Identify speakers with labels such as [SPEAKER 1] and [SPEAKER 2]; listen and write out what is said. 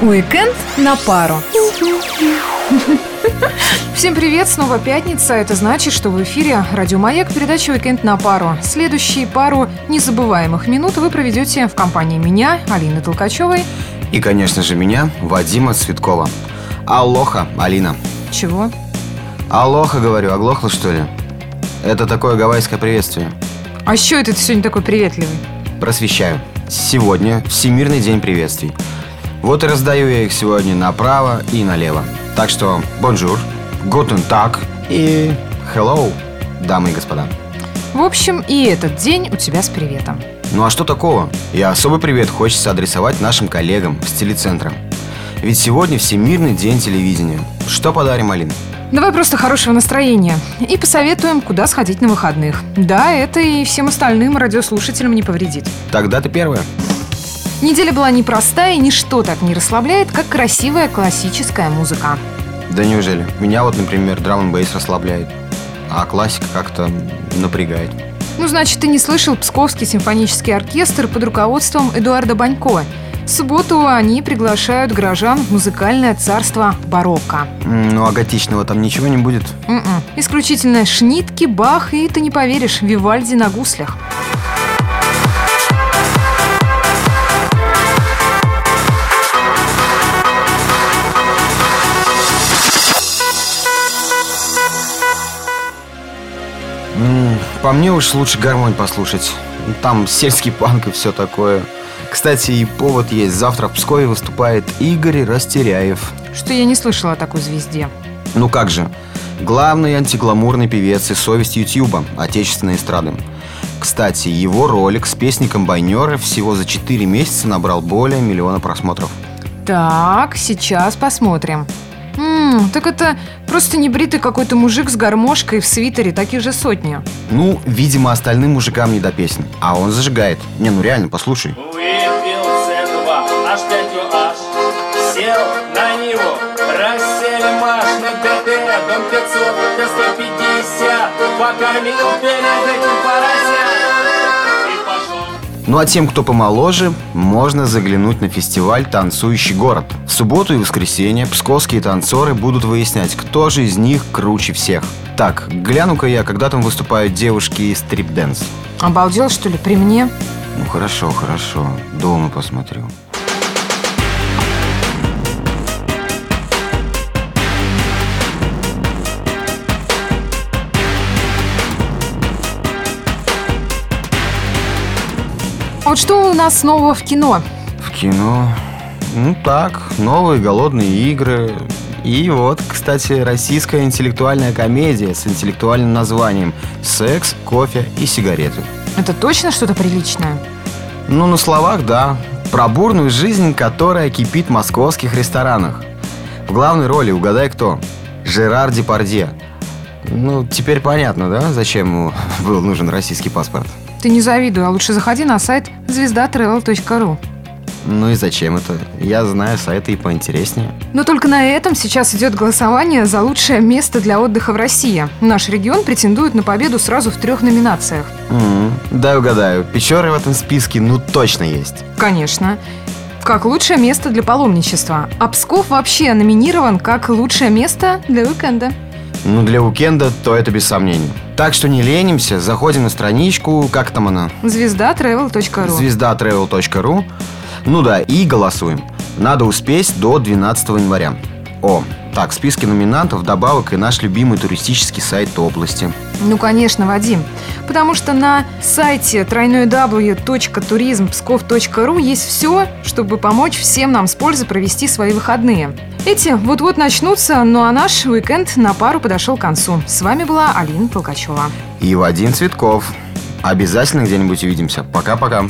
[SPEAKER 1] Уикенд на пару. Всем привет, снова пятница. Это значит, что в эфире Радио Маяк, передача «Уикенд на пару». Следующие пару незабываемых минут вы проведете в компании меня, Алины Толкачевой.
[SPEAKER 2] И, конечно же, меня, Вадима Цветкова. Алоха, Алина.
[SPEAKER 1] Чего?
[SPEAKER 2] Алоха, говорю, оглохла, что ли? Это такое гавайское приветствие.
[SPEAKER 1] А чего это ты сегодня такой приветливый?
[SPEAKER 2] Просвещаю. Сегодня Всемирный день приветствий. Вот и раздаю я их сегодня направо и налево. Так что bonjour, guten Tag и hello, дамы и господа.
[SPEAKER 1] В общем, и этот день у тебя с приветом.
[SPEAKER 2] Ну а что такого? И особый привет хочется адресовать нашим коллегам с телецентра. Ведь сегодня Всемирный день телевидения. Что подарим, Алин?
[SPEAKER 1] Давай просто хорошего настроения и посоветуем, куда сходить на выходных. Да, это и всем остальным радиослушателям не повредит.
[SPEAKER 2] Тогда ты первая.
[SPEAKER 1] Неделя была непростая, и ничто так не расслабляет, как красивая классическая музыка.
[SPEAKER 2] Да неужели? Меня вот, например, драм бейс расслабляет, а классика как-то напрягает.
[SPEAKER 1] Ну, значит, ты не слышал Псковский симфонический оркестр под руководством Эдуарда Банько. В субботу они приглашают горожан в музыкальное царство барокко.
[SPEAKER 2] Ну, а готичного там ничего не будет?
[SPEAKER 1] М-м. Исключительно шнитки, бах и, ты не поверишь, Вивальди на гуслях.
[SPEAKER 2] По мне уж лучше гармонь послушать. Там сельский панк и все такое. Кстати, и повод есть. Завтра в Пскове выступает Игорь Растеряев.
[SPEAKER 1] Что я не слышала о такой звезде.
[SPEAKER 2] Ну как же. Главный антигламурный певец и совесть Ютьюба, отечественной эстрады. Кстати, его ролик с песней «Комбайнеры» всего за 4 месяца набрал более миллиона просмотров.
[SPEAKER 1] Так, сейчас посмотрим. Ммм, так это просто небритый какой-то мужик с гармошкой в свитере, таких же сотни.
[SPEAKER 2] Ну, видимо, остальным мужикам не до песни. А он зажигает. Не, ну реально, послушай.
[SPEAKER 3] Выпил С2, аж 5 аж Сел на него, рассели маш на ДД Дом 500, Т-150 Покормил перед этим поросят И пошел
[SPEAKER 2] Ну а тем, кто помоложе, можно заглянуть на фестиваль «Танцующий город». В субботу и воскресенье псковские танцоры будут выяснять, кто же из них круче всех. Так, гляну-ка я, когда там выступают девушки из strip dance.
[SPEAKER 1] Обалдел, что ли, при мне?
[SPEAKER 2] Ну хорошо, хорошо, дома посмотрю.
[SPEAKER 1] А вот что у нас нового в кино?
[SPEAKER 2] В кино... Ну так, новые голодные игры. И вот, кстати, российская интеллектуальная комедия с интеллектуальным названием «Секс, кофе и сигареты».
[SPEAKER 1] Это точно что-то приличное?
[SPEAKER 2] Ну, на словах, да. Про бурную жизнь, которая кипит в московских ресторанах. В главной роли, угадай кто? Жерар Депардье. Ну, теперь понятно, да, зачем ему был нужен российский паспорт?
[SPEAKER 1] Ты не завидуй, а лучше заходи на сайт звездаtravel.ru.
[SPEAKER 2] Ну и зачем это? Я знаю сайты и поинтереснее.
[SPEAKER 1] Но только на этом сейчас идет голосование за лучшее место для отдыха в России. Наш регион претендует на победу сразу в трех номинациях.
[SPEAKER 2] М, Дай угадаю, Печоры в этом списке ну точно есть.
[SPEAKER 1] Конечно. Как лучшее место для паломничества. А Псков вообще номинирован как лучшее место для уикенда.
[SPEAKER 2] Ну, для уикенда, то это без сомнений. Так что не ленимся, заходим на страничку, как там она?
[SPEAKER 1] Звездаtravel.ru
[SPEAKER 2] звездаtravel.ru Ну да, и голосуем. Надо успеть до 12 января. О, так, в списке номинантов добавок и наш любимый туристический сайт области.
[SPEAKER 1] Ну, конечно, Вадим. Потому что на сайте www.turizmpskov.ru есть все, чтобы помочь всем нам с пользой провести свои выходные. Эти вот-вот начнутся, ну а наш уикенд на пару подошел к концу. С вами была Алина Толкачева.
[SPEAKER 2] И Вадим Цветков. Обязательно где-нибудь увидимся. Пока-пока.